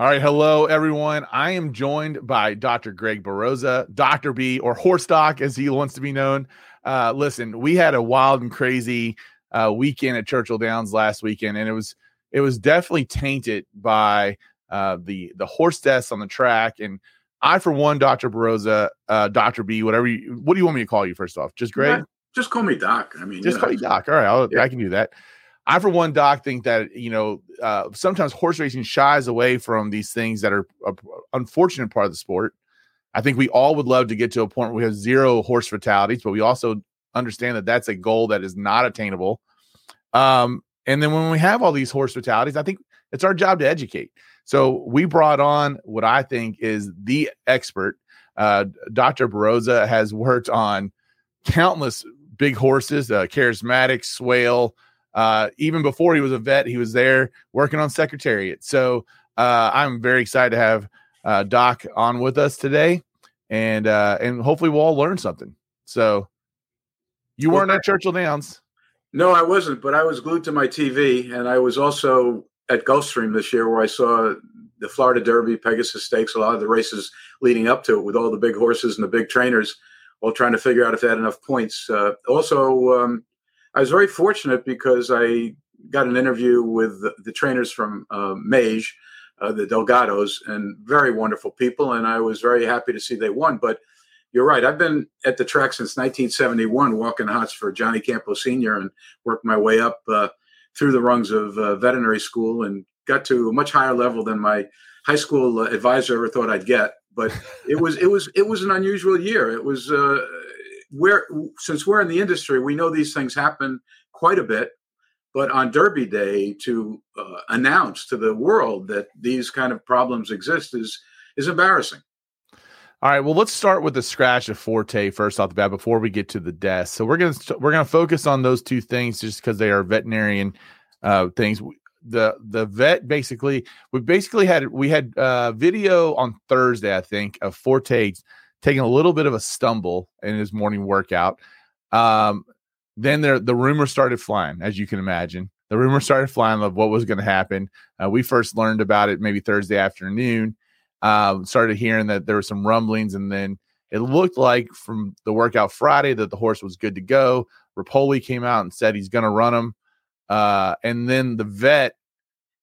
All right. Hello, everyone. I am joined by Dr. Greg Baroza, Dr. B, or Horse Doc, as he wants to be known. Uh, listen, we had a wild and crazy uh, weekend at Churchill Downs last weekend, and it was it was definitely tainted by uh, the the horse deaths on the track. And I, for one, Dr. Baroza, uh, Dr. B, whatever you, what do you want me to call you first off? Just Greg? just call me Doc. I mean, just you know. call you Doc. All right, I'll, yeah. I can do that. I, for one, Doc, think that you know uh, sometimes horse racing shies away from these things that are unfortunate part of the sport. I think we all would love to get to a point where we have zero horse fatalities, but we also understand that that's a goal that is not attainable. Um, and then when we have all these horse fatalities, I think it's our job to educate. So we brought on what I think is the expert. Uh, Dr. Baroza has worked on countless big horses, uh, charismatic, swale, uh, even before he was a vet, he was there working on Secretariat. So uh, I'm very excited to have uh, Doc on with us today, and uh, and hopefully we'll all learn something. So you weren't at Churchill Downs. No, I wasn't, but I was glued to my TV, and I was also at Gulfstream this year, where I saw the Florida Derby, Pegasus Stakes, a lot of the races leading up to it, with all the big horses and the big trainers, all trying to figure out if they had enough points. Uh, also, um, I was very fortunate because I got an interview with the, the trainers from uh, Mage, uh, the Delgados, and very wonderful people. And I was very happy to see they won. But you're right. I've been at the track since 1971, walking hots for Johnny Campo Sr. and worked my way up uh, through the rungs of uh, veterinary school and got to a much higher level than my high school uh, advisor ever thought I'd get. But it was it was it was an unusual year. It was uh, we're since we're in the industry, we know these things happen quite a bit. But on Derby Day, to uh, announce to the world that these kind of problems exist is is embarrassing. All right, well, let's start with the scratch of Forte first off the bat before we get to the death. So we're gonna we're gonna focus on those two things just because they are veterinarian uh, things. The the vet basically we basically had we had uh, video on Thursday I think of Forte taking a little bit of a stumble in his morning workout. Um, then there, the rumor started flying, as you can imagine. The rumor started flying of what was going to happen. Uh, we first learned about it maybe Thursday afternoon. Um, started hearing that there were some rumblings, and then it looked like from the workout Friday that the horse was good to go. Repole came out and said he's going to run him. Uh, and then the vet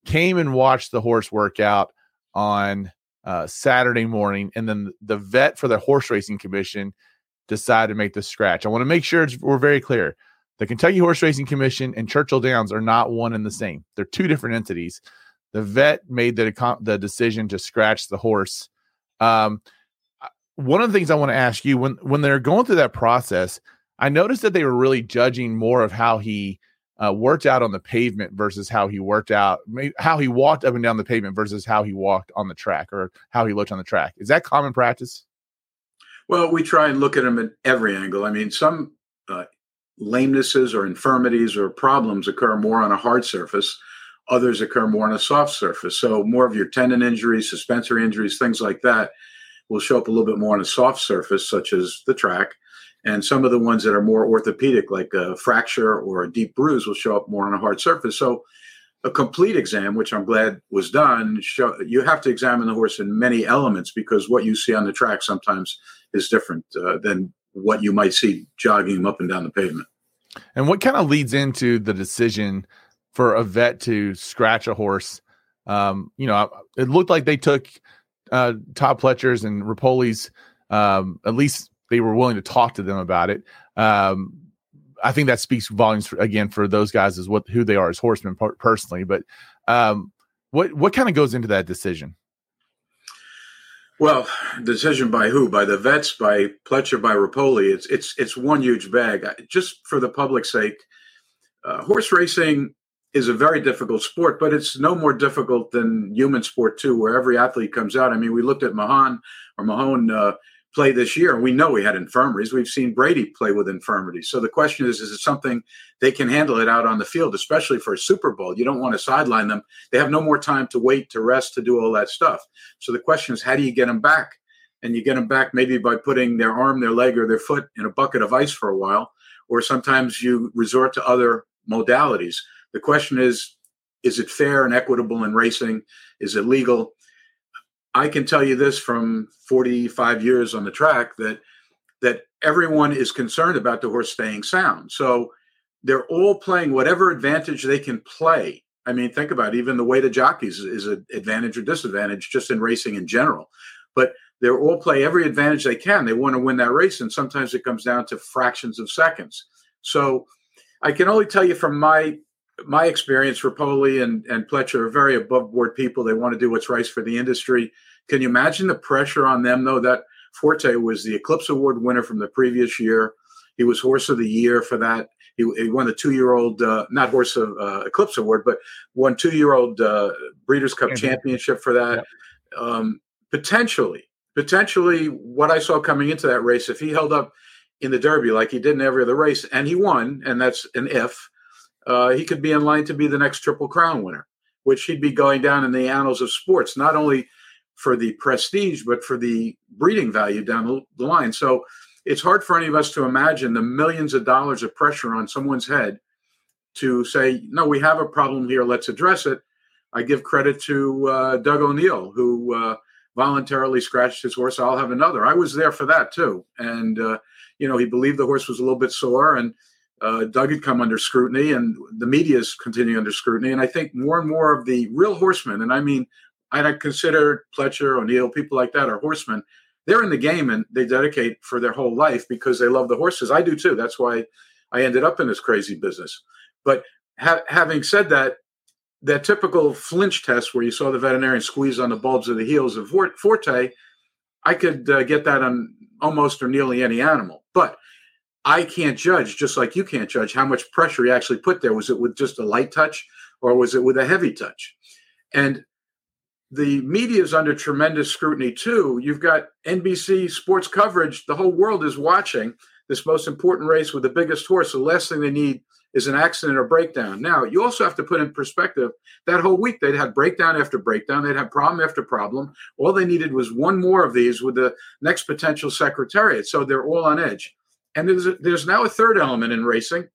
came and watched the horse workout on uh, Saturday morning, and then the vet for the horse racing commission decided to make the scratch. I want to make sure we're very clear. The Kentucky Horse Racing Commission and Churchill Downs are not one and the same. They're two different entities. The vet made the the decision to scratch the horse. Um, one of the things I want to ask you when when they're going through that process, I noticed that they were really judging more of how he uh, worked out on the pavement versus how he worked out, how he walked up and down the pavement versus how he walked on the track or how he looked on the track. Is that common practice? Well, we try and look at him at every angle. I mean, some uh, lamenesses or infirmities or problems occur more on a hard surface. Others occur more on a soft surface. So, more of your tendon injuries, suspensory injuries, things like that will show up a little bit more on a soft surface, such as the track and some of the ones that are more orthopedic, like a fracture or a deep bruise, will show up more on a hard surface. So, a complete exam, which I'm glad was done, show, you have to examine the horse in many elements because what you see on the track sometimes is different uh, than what you might see jogging him up and down the pavement. And what kind of leads into the decision for a vet to scratch a horse? Um, you know, it looked like they took uh, Todd Pletcher's and Repole's um, at least they were willing to talk to them about it. Um, I think that speaks volumes for, again for those guys as what who they are as horsemen per- personally. But um, what what kind of goes into that decision? Well, decision by who? By the vets, by Pletcher, by Repole. It's it's it's one huge bag. Just for the public's sake, uh, horse racing is a very difficult sport, but it's no more difficult than human sport too, where every athlete comes out. I mean, we looked at Mahan or Mahone. Uh, play this year. And we know we had infirmaries. We've seen Brady play with infirmities. So the question is, is it something they can handle it out on the field, especially for a Super Bowl? You don't want to sideline them. They have no more time to wait, to rest, to do all that stuff. So the question is, how do you get them back? And you get them back maybe by putting their arm, their leg, or their foot in a bucket of ice for a while, or sometimes you resort to other modalities. The question is, is it fair and equitable in racing? Is it legal? I can tell you this from 45 years on the track that that everyone is concerned about the horse staying sound. So they're all playing whatever advantage they can play. I mean, think about it, even the way the jockeys is an advantage or disadvantage just in racing in general. But they're all play every advantage they can. They want to win that race, and sometimes it comes down to fractions of seconds. So I can only tell you from my my experience, Repole and, and Pletcher are very above board people. They want to do what's right for the industry. Can you imagine the pressure on them, though? That Forte was the Eclipse Award winner from the previous year. He was Horse of the Year for that. He, he won the two-year-old, uh, not Horse of uh, Eclipse Award, but won two-year-old uh, Breeders' Cup mm-hmm. Championship for that. Yeah. Um, potentially, potentially, what I saw coming into that race, if he held up in the Derby like he did in every other race, and he won, and that's an if, uh, he could be in line to be the next Triple Crown winner, which he'd be going down in the annals of sports, not only for the prestige, but for the breeding value down the line. So it's hard for any of us to imagine the millions of dollars of pressure on someone's head to say, no, we have a problem here, let's address it. I give credit to uh, Doug O'Neill, who uh, voluntarily scratched his horse. I'll have another. I was there for that too. And, uh, you know, he believed the horse was a little bit sore and uh, Doug had come under scrutiny and the media is continuing under scrutiny. And I think more and more of the real horsemen, and I mean, I consider Pletcher, O'Neill, people like that are horsemen. They're in the game and they dedicate for their whole life because they love the horses. I do too. That's why I ended up in this crazy business. But ha- having said that, that typical flinch test where you saw the veterinarian squeeze on the bulbs of the heels of Forte, I could uh, get that on almost or nearly any animal. But I can't judge, just like you can't judge how much pressure he actually put there. Was it with just a light touch or was it with a heavy touch? And the media is under tremendous scrutiny too. You've got NBC sports coverage. The whole world is watching this most important race with the biggest horse. The last thing they need is an accident or breakdown. Now, you also have to put in perspective that whole week they'd had breakdown after breakdown, they'd had problem after problem. All they needed was one more of these with the next potential secretariat. So they're all on edge. And there's, a, there's now a third element in racing.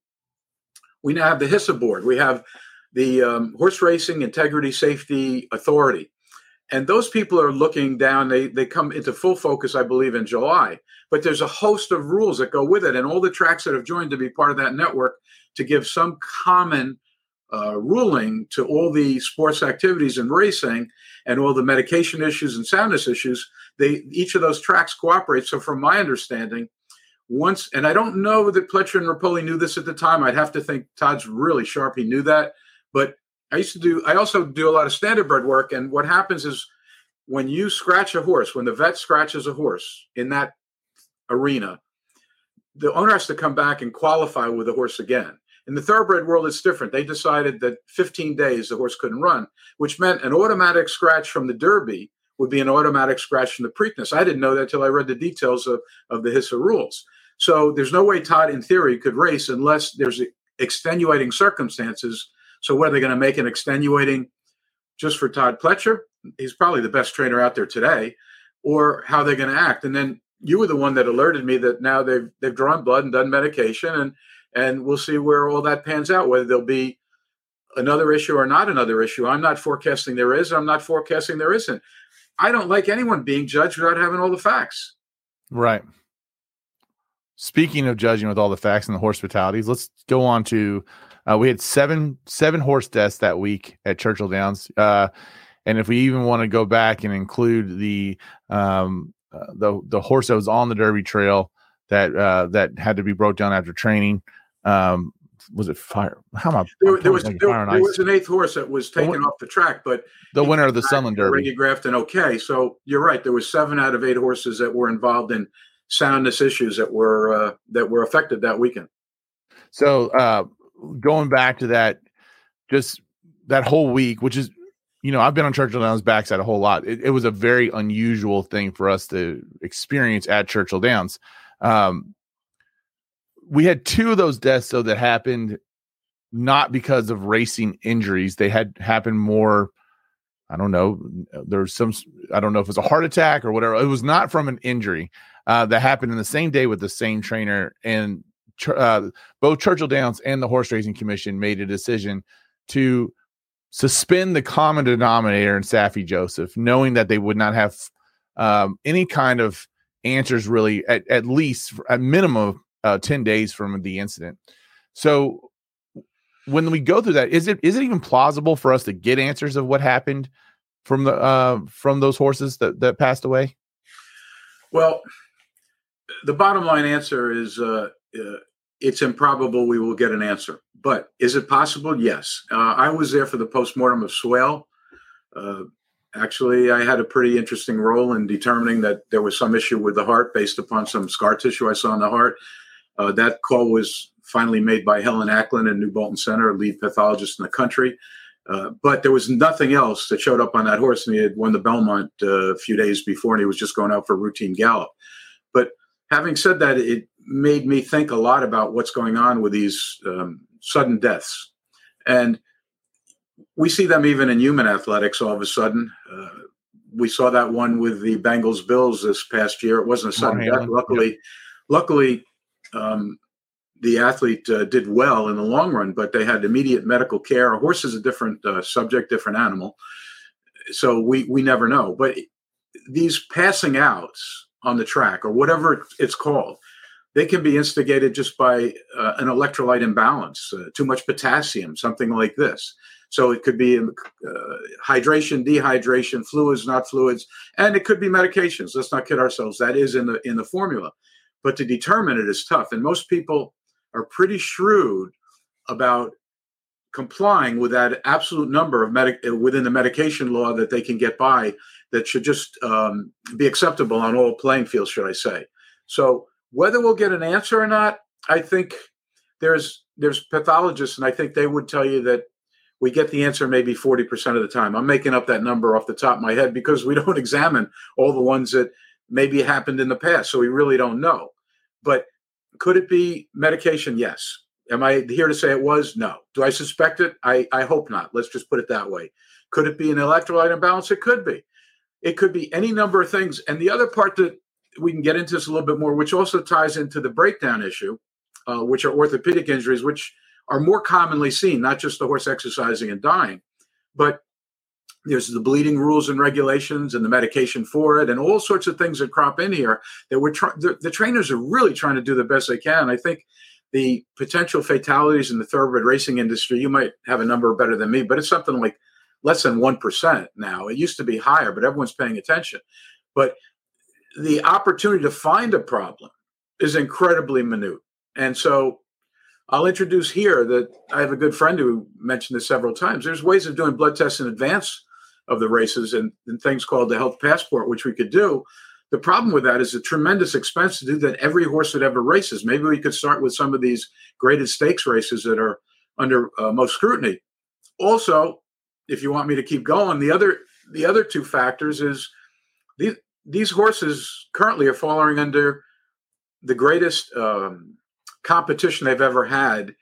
We now have the HISA board. We have the um, Horse Racing Integrity Safety Authority and those people are looking down. They they come into full focus i believe in july. But there's a host of rules that go with it. And all the tracks that have joined to be part of that network to give some common uh, ruling to all the sports activities and racing and all the medication issues and soundness issues they each of those tracks cooperate. So from my understanding once and i don't know that pletcher and repole knew this at the time. I'd have to think todd's really sharp. He knew that. But I used to do, I also do a lot of standardbred work. And what happens is when you scratch a horse, when the vet scratches a horse in that arena, the owner has to come back and qualify with the horse again. In the thoroughbred world, it's different. They decided that 15 days the horse couldn't run, which meant an automatic scratch from the Derby would be an automatic scratch from the Preakness. I didn't know that until I read the details of, of the HISA rules. So there's no way Todd, in theory, could race unless there's extenuating circumstances so, what are they going to make an extenuating just for Todd Pletcher? He's probably the best trainer out there today, or how they're going to act. And then you were the one that alerted me that now they've they've drawn blood and done medication, and and we'll see where all that pans out. Whether there'll be another issue or not another issue. I'm not forecasting there is. I'm not forecasting there isn't. I don't like anyone being judged without having all the facts. Right. Speaking of judging with all the facts and the horse fatalities, let's go on to uh, we had seven seven horse deaths that week at Churchill Downs, uh, and if we even want to go back and include the um, uh, the the horse that was on the Derby Trail that uh, that had to be broke down after training, um, was it fire? How am I? There, there was there, there was an eighth horse that was taken off the track, but the winner of the Sunland Derby, Reggie Grafton. Okay, so you're right. There was seven out of eight horses that were involved in soundness issues that were uh, that were affected that weekend. So uh, going back to that, just that whole week, which is, you know, I've been on Churchill Downs backside a whole lot. It, it was a very unusual thing for us to experience at Churchill Downs. Um, we had two of those deaths though that happened not because of racing injuries. They had happened more. I don't know. There's some. I don't know if it was a heart attack or whatever. It was not from an injury uh, that happened in the same day with the same trainer, and uh, both Churchill Downs and the Horse Racing Commission made a decision to suspend the common denominator in Saffie Joseph, knowing that they would not have um, any kind of answers really at, at least a minimum uh, 10 days from the incident. So when we go through that, is it is it even plausible for us to get answers of what happened from the uh, from those horses that, that passed away? Well, the bottom line answer is uh, uh, it's improbable we will get an answer. But is it possible? Yes. Uh, I was there for the postmortem of Swale. Uh, actually, I had a pretty interesting role in determining that there was some issue with the heart based upon some scar tissue I saw in the heart. Uh, that call was finally made by Helen Acland in New Bolton Center, lead pathologist in the country. Uh, but there was nothing else that showed up on that horse, and he had won the Belmont uh, a few days before, and he was just going out for a routine gallop. But having said that, it made me think a lot about what's going on with these um, sudden deaths, and we see them even in human athletics. All of a sudden, uh, we saw that one with the Bengals Bills this past year. It wasn't a sudden death. Luckily, yeah. luckily, um, the athlete uh, did well in the long run, but they had immediate medical care. A horse is a different uh, subject, different animal, so we we never know. But these passing outs on the track, or whatever it's called, they can be instigated just by uh, an electrolyte imbalance, uh, too much potassium, something like this. So it could be uh, hydration, dehydration, fluids, not fluids, and it could be medications. Let's not kid ourselves. That is in the in the formula, but to determine it is tough. And most people are pretty shrewd about complying with that absolute number of medic within the medication law that they can get by that should just um, be acceptable on all playing fields should i say so whether we'll get an answer or not i think there's there's pathologists and i think they would tell you that we get the answer maybe 40% of the time i'm making up that number off the top of my head because we don't examine all the ones that maybe happened in the past so we really don't know but could it be medication? Yes. Am I here to say it was? No. Do I suspect it? I, I hope not. Let's just put it that way. Could it be an electrolyte imbalance? It could be. It could be any number of things. And the other part that we can get into this a little bit more, which also ties into the breakdown issue, uh, which are orthopedic injuries, which are more commonly seen, not just the horse exercising and dying, but there's the bleeding rules and regulations and the medication for it and all sorts of things that crop in here that we're trying the, the, trainers are really trying to do the best they can. I think the potential fatalities in the thoroughbred racing industry you might have a number better than me but it's something like less than 1% now. It used to be higher but everyone's paying attention. But the opportunity to find a problem is incredibly minute and so I'll introduce here that I have a good friend who mentioned this several times. There's ways of doing blood tests in advance of the races and, and things called the health passport, which we could do. The problem with that is a tremendous expense to do that every horse that ever races. Maybe we could start with some of these graded stakes races that are under uh, most scrutiny. Also, if you want me to keep going, the other the other two factors is these these horses currently are falling under the greatest um, competition they've ever had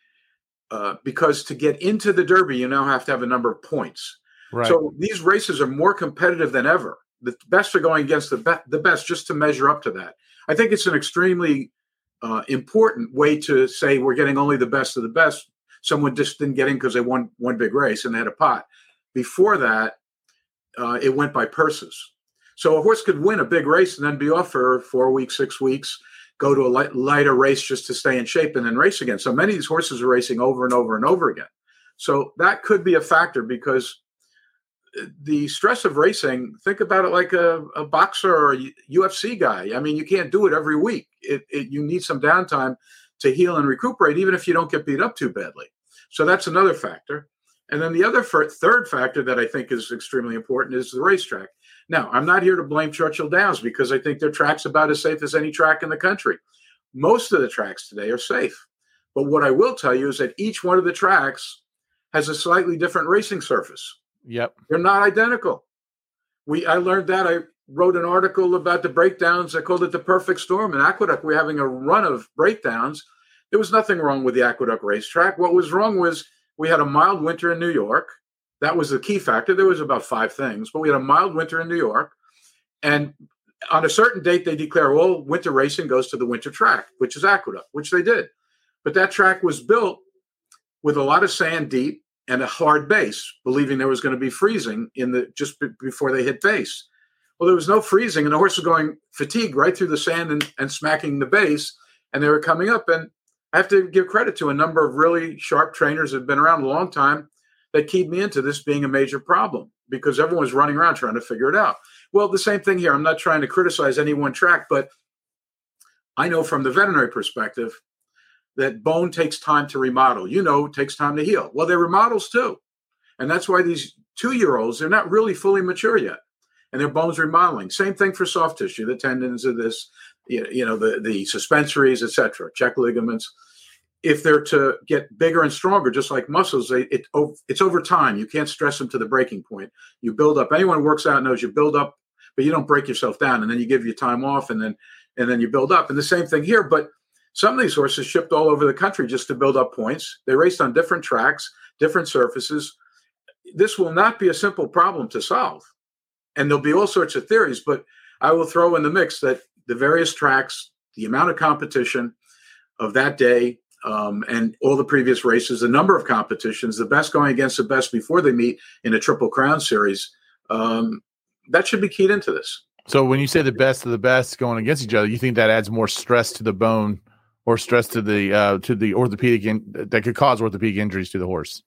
uh, because to get into the Derby, you now have to have a number of points. Right. So these races are more competitive than ever. The best are going against the be- the best just to measure up to that. I think it's an extremely uh, important way to say we're getting only the best of the best. Someone just didn't get in because they won one big race and they had a pot. Before that, uh, it went by purses. So a horse could win a big race and then be off for four weeks, six weeks, go to a light, lighter race just to stay in shape and then race again. So many of these horses are racing over and over and over again. So that could be a factor because uh, the stress of racing, think about it like a, a boxer or a UFC guy. I mean, you can't do it every week. It, it, you need some downtime to heal and recuperate, even if you don't get beat up too badly. So that's another factor. And then the other third factor that I think is extremely important is the racetrack. Now, I'm not here to blame Churchill Downs because I think their track's about as safe as any track in the country. Most of the tracks today are safe. But what I will tell you is that each one of the tracks has a slightly different racing surface. Yep. They're not identical. We I learned that I wrote an article about the breakdowns. I called it the perfect storm. In Aqueduct, we're having a run of breakdowns. There was nothing wrong with the Aqueduct racetrack. What was wrong was we had a mild winter in New York. That was the key factor. There was about five things, but we had a mild winter in New York. And on a certain date, they declare all winter racing goes to the winter track, which is Aqueduct, which they did. But that track was built with a lot of sand deep and a hard base, believing there was going to be freezing in the just b- before they hit base. Well, there was no freezing, and the horse was going fatigued right through the sand and, and smacking the base, and they were coming up. And I have to give credit to a number of really sharp trainers that have been around a long time that keyed me into this being a major problem because everyone was running around trying to figure it out. Well, the same thing here. I'm not trying to criticize any one track, but I know from the veterinary perspective that bone takes time to remodel. You know, it takes time to heal. Well, they remodels too. And that's why these two year olds, they're not really fully mature yet. And their bones remodeling. Same thing for soft tissue, the tendons of this, you know, the, the suspensories, etc., check ligaments. If they're to get bigger and stronger, just like muscles, they, it, it's over time. You can't stress them to the breaking point. You build up. Anyone who works out knows you build up, but you don't break yourself down, and then you give you time off, and then and then you build up. And the same thing here. But some of these horses shipped all over the country just to build up points. They raced on different tracks, different surfaces. This will not be a simple problem to solve. And there'll be all sorts of theories, but I will throw in the mix that the various tracks, the amount of competition of that day, um, and all the previous races, the number of competitions, the best going against the best before they meet in a Triple Crown series, um, that should be keyed into this. So when you say the best of the best going against each other, you think that adds more stress to the bone or stress to the uh, to the orthopedic in, that could cause orthopedic injuries to the horse?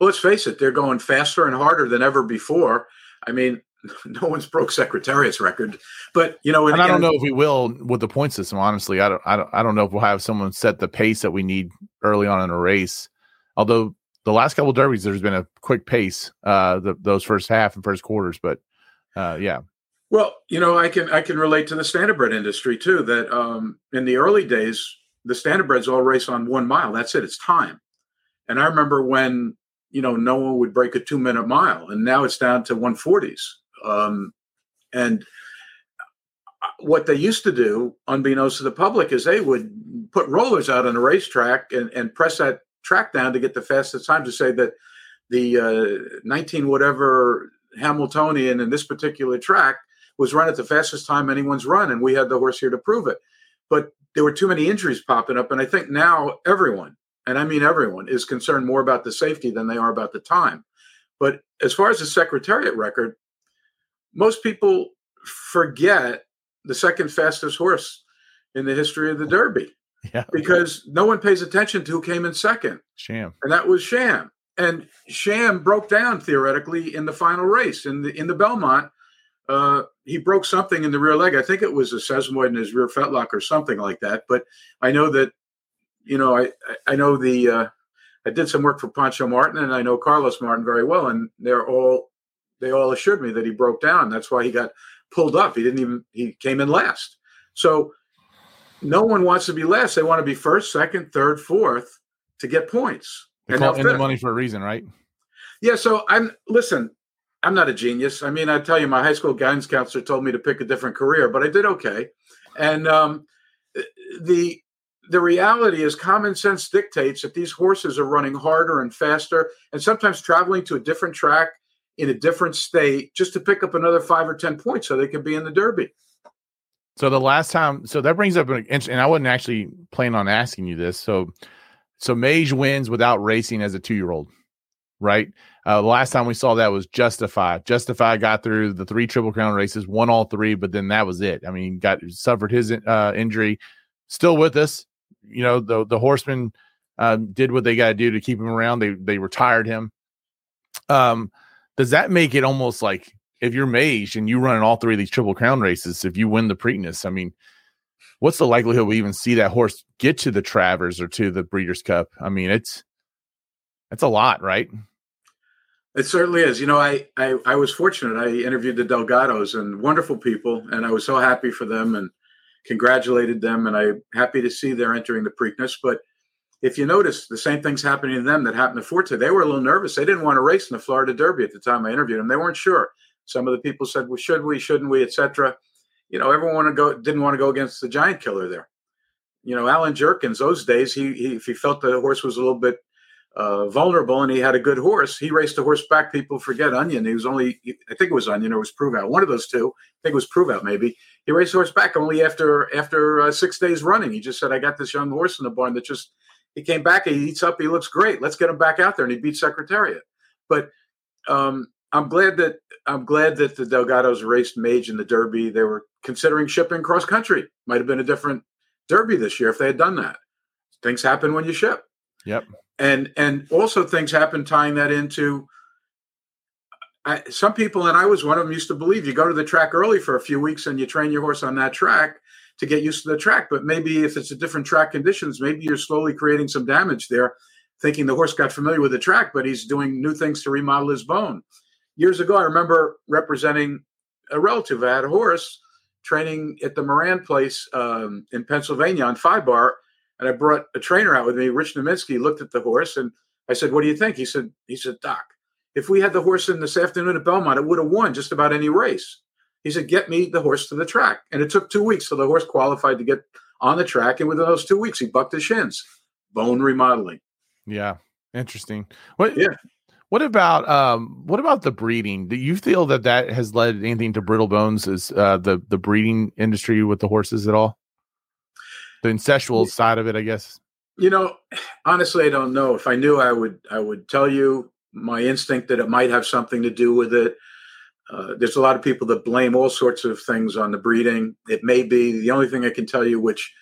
Well, let's face it; they're going faster and harder than ever before. I mean, no one's broke Secretariat's record, but you know, and, and I don't know if we will with the point system. Honestly, I don't, I don't, I don't know if we'll have someone set the pace that we need early on in a race. Although the last couple derbies, there's been a quick pace, uh, the, those first half and first quarters, but uh, yeah. Well, you know, I can I can relate to the standardbred industry too. That um, in the early days, the standardbreds all race on one mile. That's it. It's time. And I remember when you know no one would break a two minute mile, and now it's down to one forties. Um, and what they used to do, unbeknownst to the public, is they would put rollers out on the racetrack and, and press that track down to get the fastest time to say that the uh, 19 whatever Hambletonian in this particular track was run at the fastest time anyone's run, and we had the horse here to prove it. But there were too many injuries popping up. And I think now everyone, and I mean everyone, is concerned more about the safety than they are about the time. But as far as the Secretariat record, most people forget the second fastest horse in the history of the Derby. Yeah. Because no one pays attention to who came in second. Sham. And that was Sham. And Sham broke down theoretically in the final race in the in the Belmont uh, he broke something in the rear leg. I think it was a sesamoid in his rear fetlock or something like that. But I know that, you know, I I know the uh, I did some work for Pancho Martin and I know Carlos Martin very well, and they're all they all assured me that he broke down. That's why he got pulled up. He didn't even he came in last. So no one wants to be last. They want to be first, second, third, fourth to get points. They and call in the money for a reason, right? Yeah. So I'm listen. I'm not a genius. I mean, I tell you, my high school guidance counselor told me to pick a different career, but I did okay. And um, the the reality is, common sense dictates that these horses are running harder and faster, and sometimes traveling to a different track in a different state just to pick up another five or ten points so they could be in the Derby. So the last time, so that brings up an and I wasn't actually planning on asking you this. So, so Mage wins without racing as a two year old, right? Uh, the last time we saw that was Justify. Justify got through the three Triple Crown races, won all three, but then that was it. I mean, got suffered his uh, injury. Still with us, you know. The the horsemen um, did what they got to do to keep him around. They they retired him. Um, does that make it almost like if you're Mage and you run in all three of these Triple Crown races, if you win the Preakness, I mean, what's the likelihood we even see that horse get to the Travers or to the Breeders' Cup? I mean, it's it's a lot, right? It certainly is. You know, I, I, I was fortunate. I interviewed the Delgados and wonderful people, and I was so happy for them and congratulated them. And I'm happy to see they're entering the Preakness. But if you notice, the same thing's happening to them that happened to Forte. They were a little nervous. They didn't want to race in the Florida Derby at the time I interviewed them. They weren't sure. Some of the people said, "Well, should we? Shouldn't we?" Etc. You know, everyone to go didn't want to go against the giant killer there. You know, Allen Jerkens. those days, he, he if he felt the horse was a little bit uh, vulnerable and he had a good horse. He raced a horse back. People forget Onion. He was only, I think it was Onion or it was Prove Out. One of those two. I think it was Prove Out maybe. He raced horse back only after after uh, six days running. He just said, "I got this young horse in the barn that just He came back, he eats up, he looks great. Let's get him back out there, and he beat Secretariat. But um, I'm glad that I'm glad that the Delgados raced Mage in the Derby. They were considering shipping cross country. Might have been a different Derby this year if they had done that. Things happen when you ship. Yep. And and also things happen tying that into I, some people, and I was one of them, used to believe you go to the track early for a few weeks and you train your horse on that track to get used to the track. But maybe if it's a different track conditions, maybe you're slowly creating some damage there, thinking the horse got familiar with the track, but he's doing new things to remodel his bone. Years ago, I remember representing a relative. I had a horse training at the Moran place um, in Pennsylvania on five bar, and I brought a trainer out with me, Rich Naminsky, looked at the horse, and I said, "What do you think?" He said, "He said, Doc, if we had the horse in this afternoon at Belmont, it would have won just about any race." He said, "Get me the horse to the track," and it took two weeks for the horse qualified to get on the track, and within those two weeks, he bucked his shins. Bone remodeling. Yeah, interesting. What? Yeah. What about um? What about the breeding? Do you feel that that has led anything to brittle bones? Is uh, the the breeding industry with the horses at all? The incestual side of it, I guess. You know, honestly, I don't know. If I knew, I would I would tell you. My instinct that it might have something to do with it. Uh, there's a lot of people that blame all sorts of things on the breeding. It may be the only thing I can tell you, which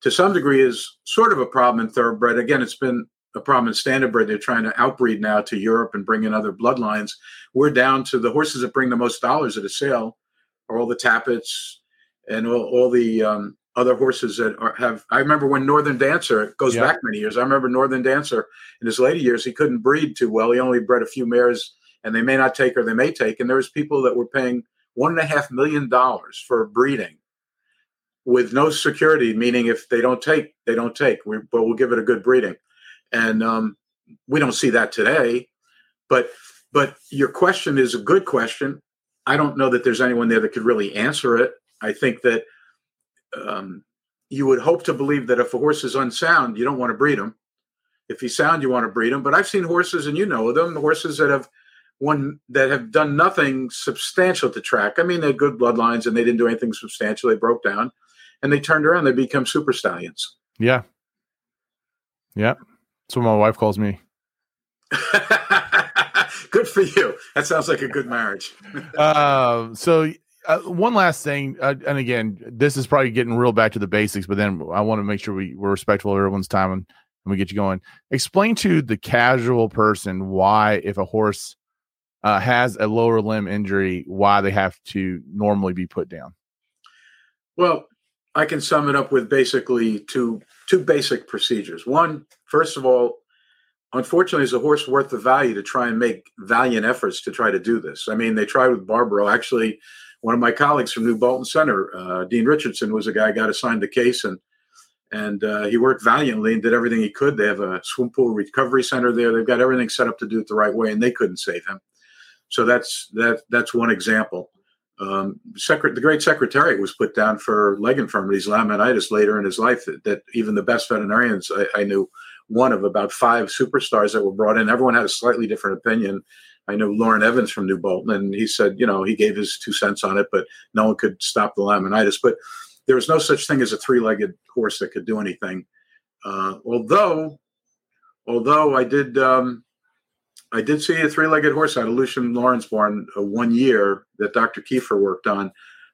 to some degree is sort of a problem in thoroughbred. Again, it's been a problem in standardbred. They're trying to outbreed now to Europe and bring in other bloodlines. We're down to the horses that bring the most dollars at a sale are all the Tapits and all, all the um, other horses that are, have. I remember when Northern Dancer it goes back many years. I remember Northern Dancer in his later years he couldn't breed too well. He only bred a few mares, and they may not take or they may take. And there was people that were paying one and a half million dollars for breeding with no security, meaning if they don't take, they don't take. We, but we'll give it a good breeding, and um, we don't see that today. But but your question is a good question. I don't know that there's anyone there that could really answer it. I think that um, you would hope to believe that if a horse is unsound, you don't want to breed him. If he's sound, you want to breed him. But I've seen horses, and you know them, horses that have one that have done nothing substantial to track. I mean, they had good bloodlines, and they didn't do anything substantial. They broke down, and they turned around. They become super stallions. Yeah, yeah. That's what my wife calls me. good for you. That sounds like a good marriage. uh, so uh, one last thing, uh, and again, this is probably getting real back to the basics, but then I want to make sure we, we're respectful of everyone's time and, and we get you going. Explain to the casual person why, if a horse uh, has a lower limb injury, why they have to normally be put down. Well, I can sum it up with basically two two basic procedures. One, first of all, unfortunately, is a horse worth the value to try and make valiant efforts to try to do this? I mean, they tried with Barbaro. Actually, one of my colleagues from New Bolton Center, uh, Dean Richardson, was a guy got assigned the case and and uh, he worked valiantly and did everything he could. They have a swim pool recovery center there. They've got everything set up to do it the right way, and they couldn't save him. So that's that. That's one example. Um, secret, the great secretariat was put down for leg infirmities, laminitis, later in his life. That, that even the best veterinarians I, I, knew, one of about five superstars that were brought in, everyone had a slightly different opinion. I know Lauren Evans from New Bolton, and he said, you know, he gave his two cents on it, but no one could stop the laminitis. But there was no such thing as a three-legged horse that could do anything. Uh, although, although I did, um, I did see a three-legged horse out of Lucien Laurin barn uh, one year that Dr. Kiefer worked on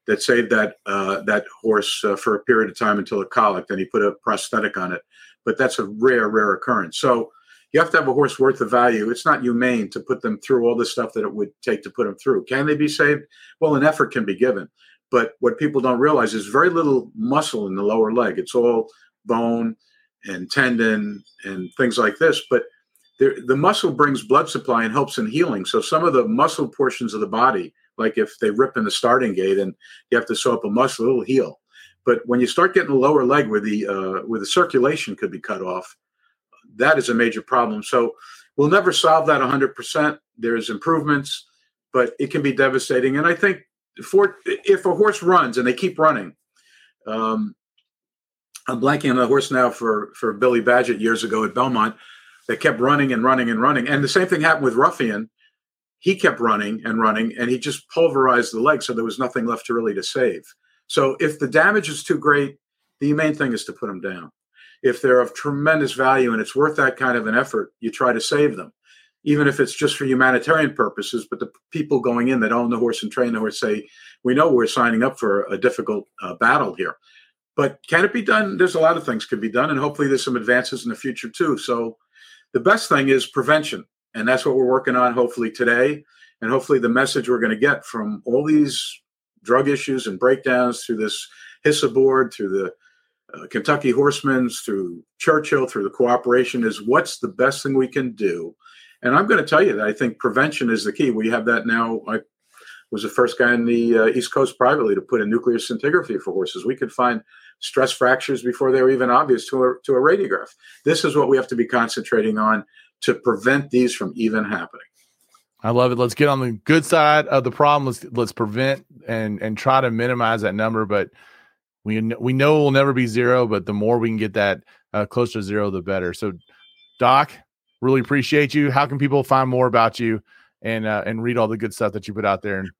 that saved that uh, that horse uh, for a period of time until it colicked, and he put a prosthetic on it. But that's a rare, rare occurrence. So you have to have a horse worth the value. It's not humane to put them through all the stuff that it would take to put them through. Can they be saved? Well, an effort can be given. But what people don't realize is very little muscle in the lower leg. It's all bone and tendon and things like this. But there, the muscle brings blood supply and helps in healing. So some of the muscle portions of the body, like if they rip in the starting gate and you have to sew up a muscle, it'll heal. But when you start getting the lower leg where the uh, where the circulation could be cut off, that is a major problem. So we'll never solve that 100%. There's improvements, but it can be devastating. And I think for if a horse runs and they keep running, um, I'm blanking on a horse now for for Billy Badgett years ago at Belmont that kept running and running and running. And the same thing happened with Ruffian. He kept running and running, and he just pulverized the leg, so there was nothing left to really to save. So if the damage is too great, the main thing is to put them down. if they're of tremendous value and it's worth that kind of an effort, you try to save them, even if it's just for humanitarian purposes. But the people going in that own the horse and train the horse say, we know we're signing up for a difficult uh, battle here. But can it be done? There's a lot of things could be done, and hopefully there's some advances in the future too. So the best thing is prevention, and that's what we're working on. Hopefully today, and hopefully the message we're going to get from all these drug issues and breakdowns through this HISA board, through the uh, Kentucky Horsemen's, through Churchill, through the cooperation is what's the best thing we can do. And I'm going to tell you that I think prevention is the key. We have that now. I was the first guy in the uh, East Coast privately to put in nuclear scintigraphy for horses. We could find stress fractures before they were even obvious to a, to a radiograph. This is what we have to be concentrating on to prevent these from even happening. I love it. Let's get on the good side of the problem. Let's let's prevent and and try to minimize that number. But we we know it will never be zero. But the more we can get that uh, close to zero, the better. So, Doc, really appreciate you. How can people find more about you and uh, and read all the good stuff that you put out there? And,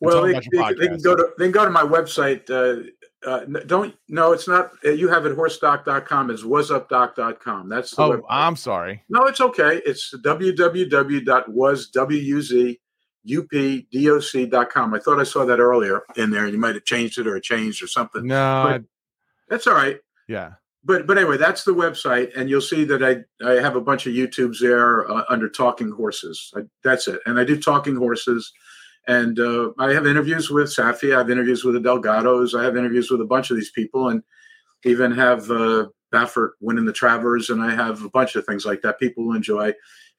well, they, they, they, can go to they can go to my website. Uh, uh, don't no, it's not. Uh, you have it horsedoc.com. It's wasupdoc.com. That's the oh, website. I'm sorry. No, it's okay. It's www.waswuzupdoc.com. I thought I saw that earlier in there. You might have changed it or changed or something. No, I, that's all right. Yeah. But but anyway, that's the website, and you'll see that I I have a bunch of YouTubes there uh, under Talking Horses. I, that's it, and I do Talking Horses and uh, I have interviews with Saffie. I have interviews with the Delgados. I have interviews with a bunch of these people, and even have uh, Baffert winning the Travers. And I have a bunch of things like that. People will enjoy. If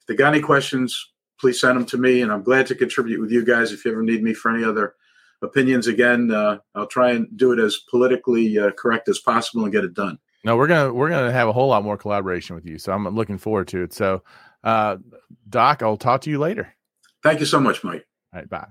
they got any questions, please send them to me. And I'm glad to contribute with you guys. If you ever need me for any other opinions, again, uh, I'll try and do it as politically uh, correct as possible and get it done. No, we're gonna we're gonna have a whole lot more collaboration with you. So I'm looking forward to it. So, uh, Doc, I'll talk to you later. Thank you so much, Mike. All right, bye.